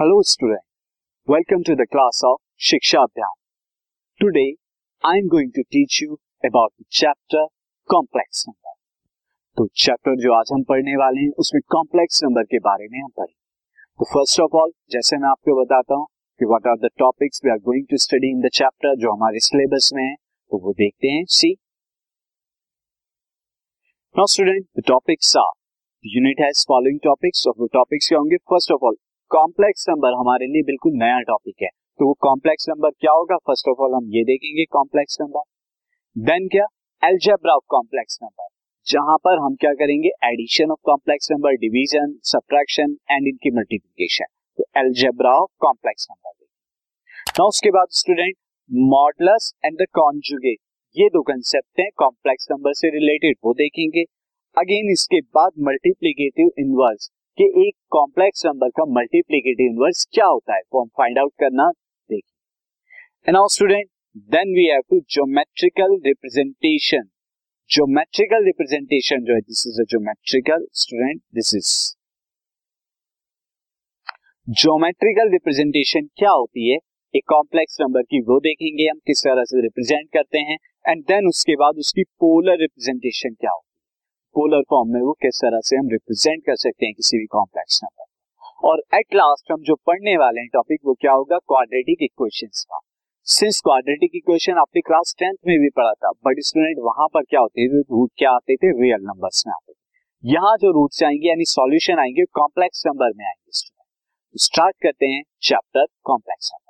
Hello student welcome to class of Shiksha Abhyaan. Today, I am going to teach you about the chapter complex number. तो chapter जो आज हम पढ़ने वाले हैं, उसमें कॉम्प्लेक्स नंबर के बारे में हम पढ़ेंगे। तो फ़र्स्ट ऑफ़ ऑल जैसे मैं आपको बताता हूँ कि what are the topics we are going to study in the chapter जो हमारे सिलेबस में है तो वो देखते हैं। See now student the topics are unit has following topics और वो टॉपिक्स क्या होंगे? First of all complex number हमारे लिए बिल्कुल नया टॉपिक है। तो वो कॉम्प्लेक्स नंबर क्या होगा? फ़र्स्ट ऑफ़ ऑल हम ये देखेंगे कॉम्प्लेक्स नंबर देन क्या? एल्जेब्रा ऑफ़ कॉम्प्लेक्स नंबर जहाँ पर हम क्या करेंगे? Addition of complex number division subtraction and इनकी मल्टीप्लिकेशन तो एल्जेब्रा ऑफ़ कॉम्प्लेक्स नंबर ना उसके बाद student modulus and the conjugate ये दो कंसेप्ट हैं कॉम्प्लेक्स नंबर से रिलेटेड वो देखेंगे। अगेन इसके बाद मल्टीप्लीकेटिव इनवर्स कि एक कॉम्प्लेक्स नंबर का मल्टीप्लीकेटिव इनवर्स क्या होता है? वो हम फाइंड आउट करना, देखिए। Now student then we have to geometrical representation geometrical representation जो है this is a geometrical student this is geometrical representation क्या होती है? एक कॉम्प्लेक्स नंबर की वो देखेंगे हम, किस तरह से रिप्रेजेंट करते हैं एंड देन उसके बाद उसकी पोलर रिप्रेजेंटेशन क्या होती पोलर फॉर्म में वो किस तरह से हम रिप्रेजेंट कर सकते हैं किसी भी कॉम्प्लेक्स नंबर और एट लास्ट हम जो पढ़ने वाले हैं टॉपिक वो क्या होगा? क्वाड्रेटिक इक्वेशंस का। सिंस क्वाड्रेटिक इक्वेशन आपने क्लास टेंथ में भी पढ़ा था बट स्टूडेंट वहाँ पर क्या होते थे? रूट क्या आते थे? रियल नंबर्स में आते थे। यहाँ जो रूट्स आएँगे, यानी सॉल्यूशन आएँगे कॉम्प्लेक्स नंबर में आएँगे स्टूडेंट स्टार्ट करते हैं chapter complex number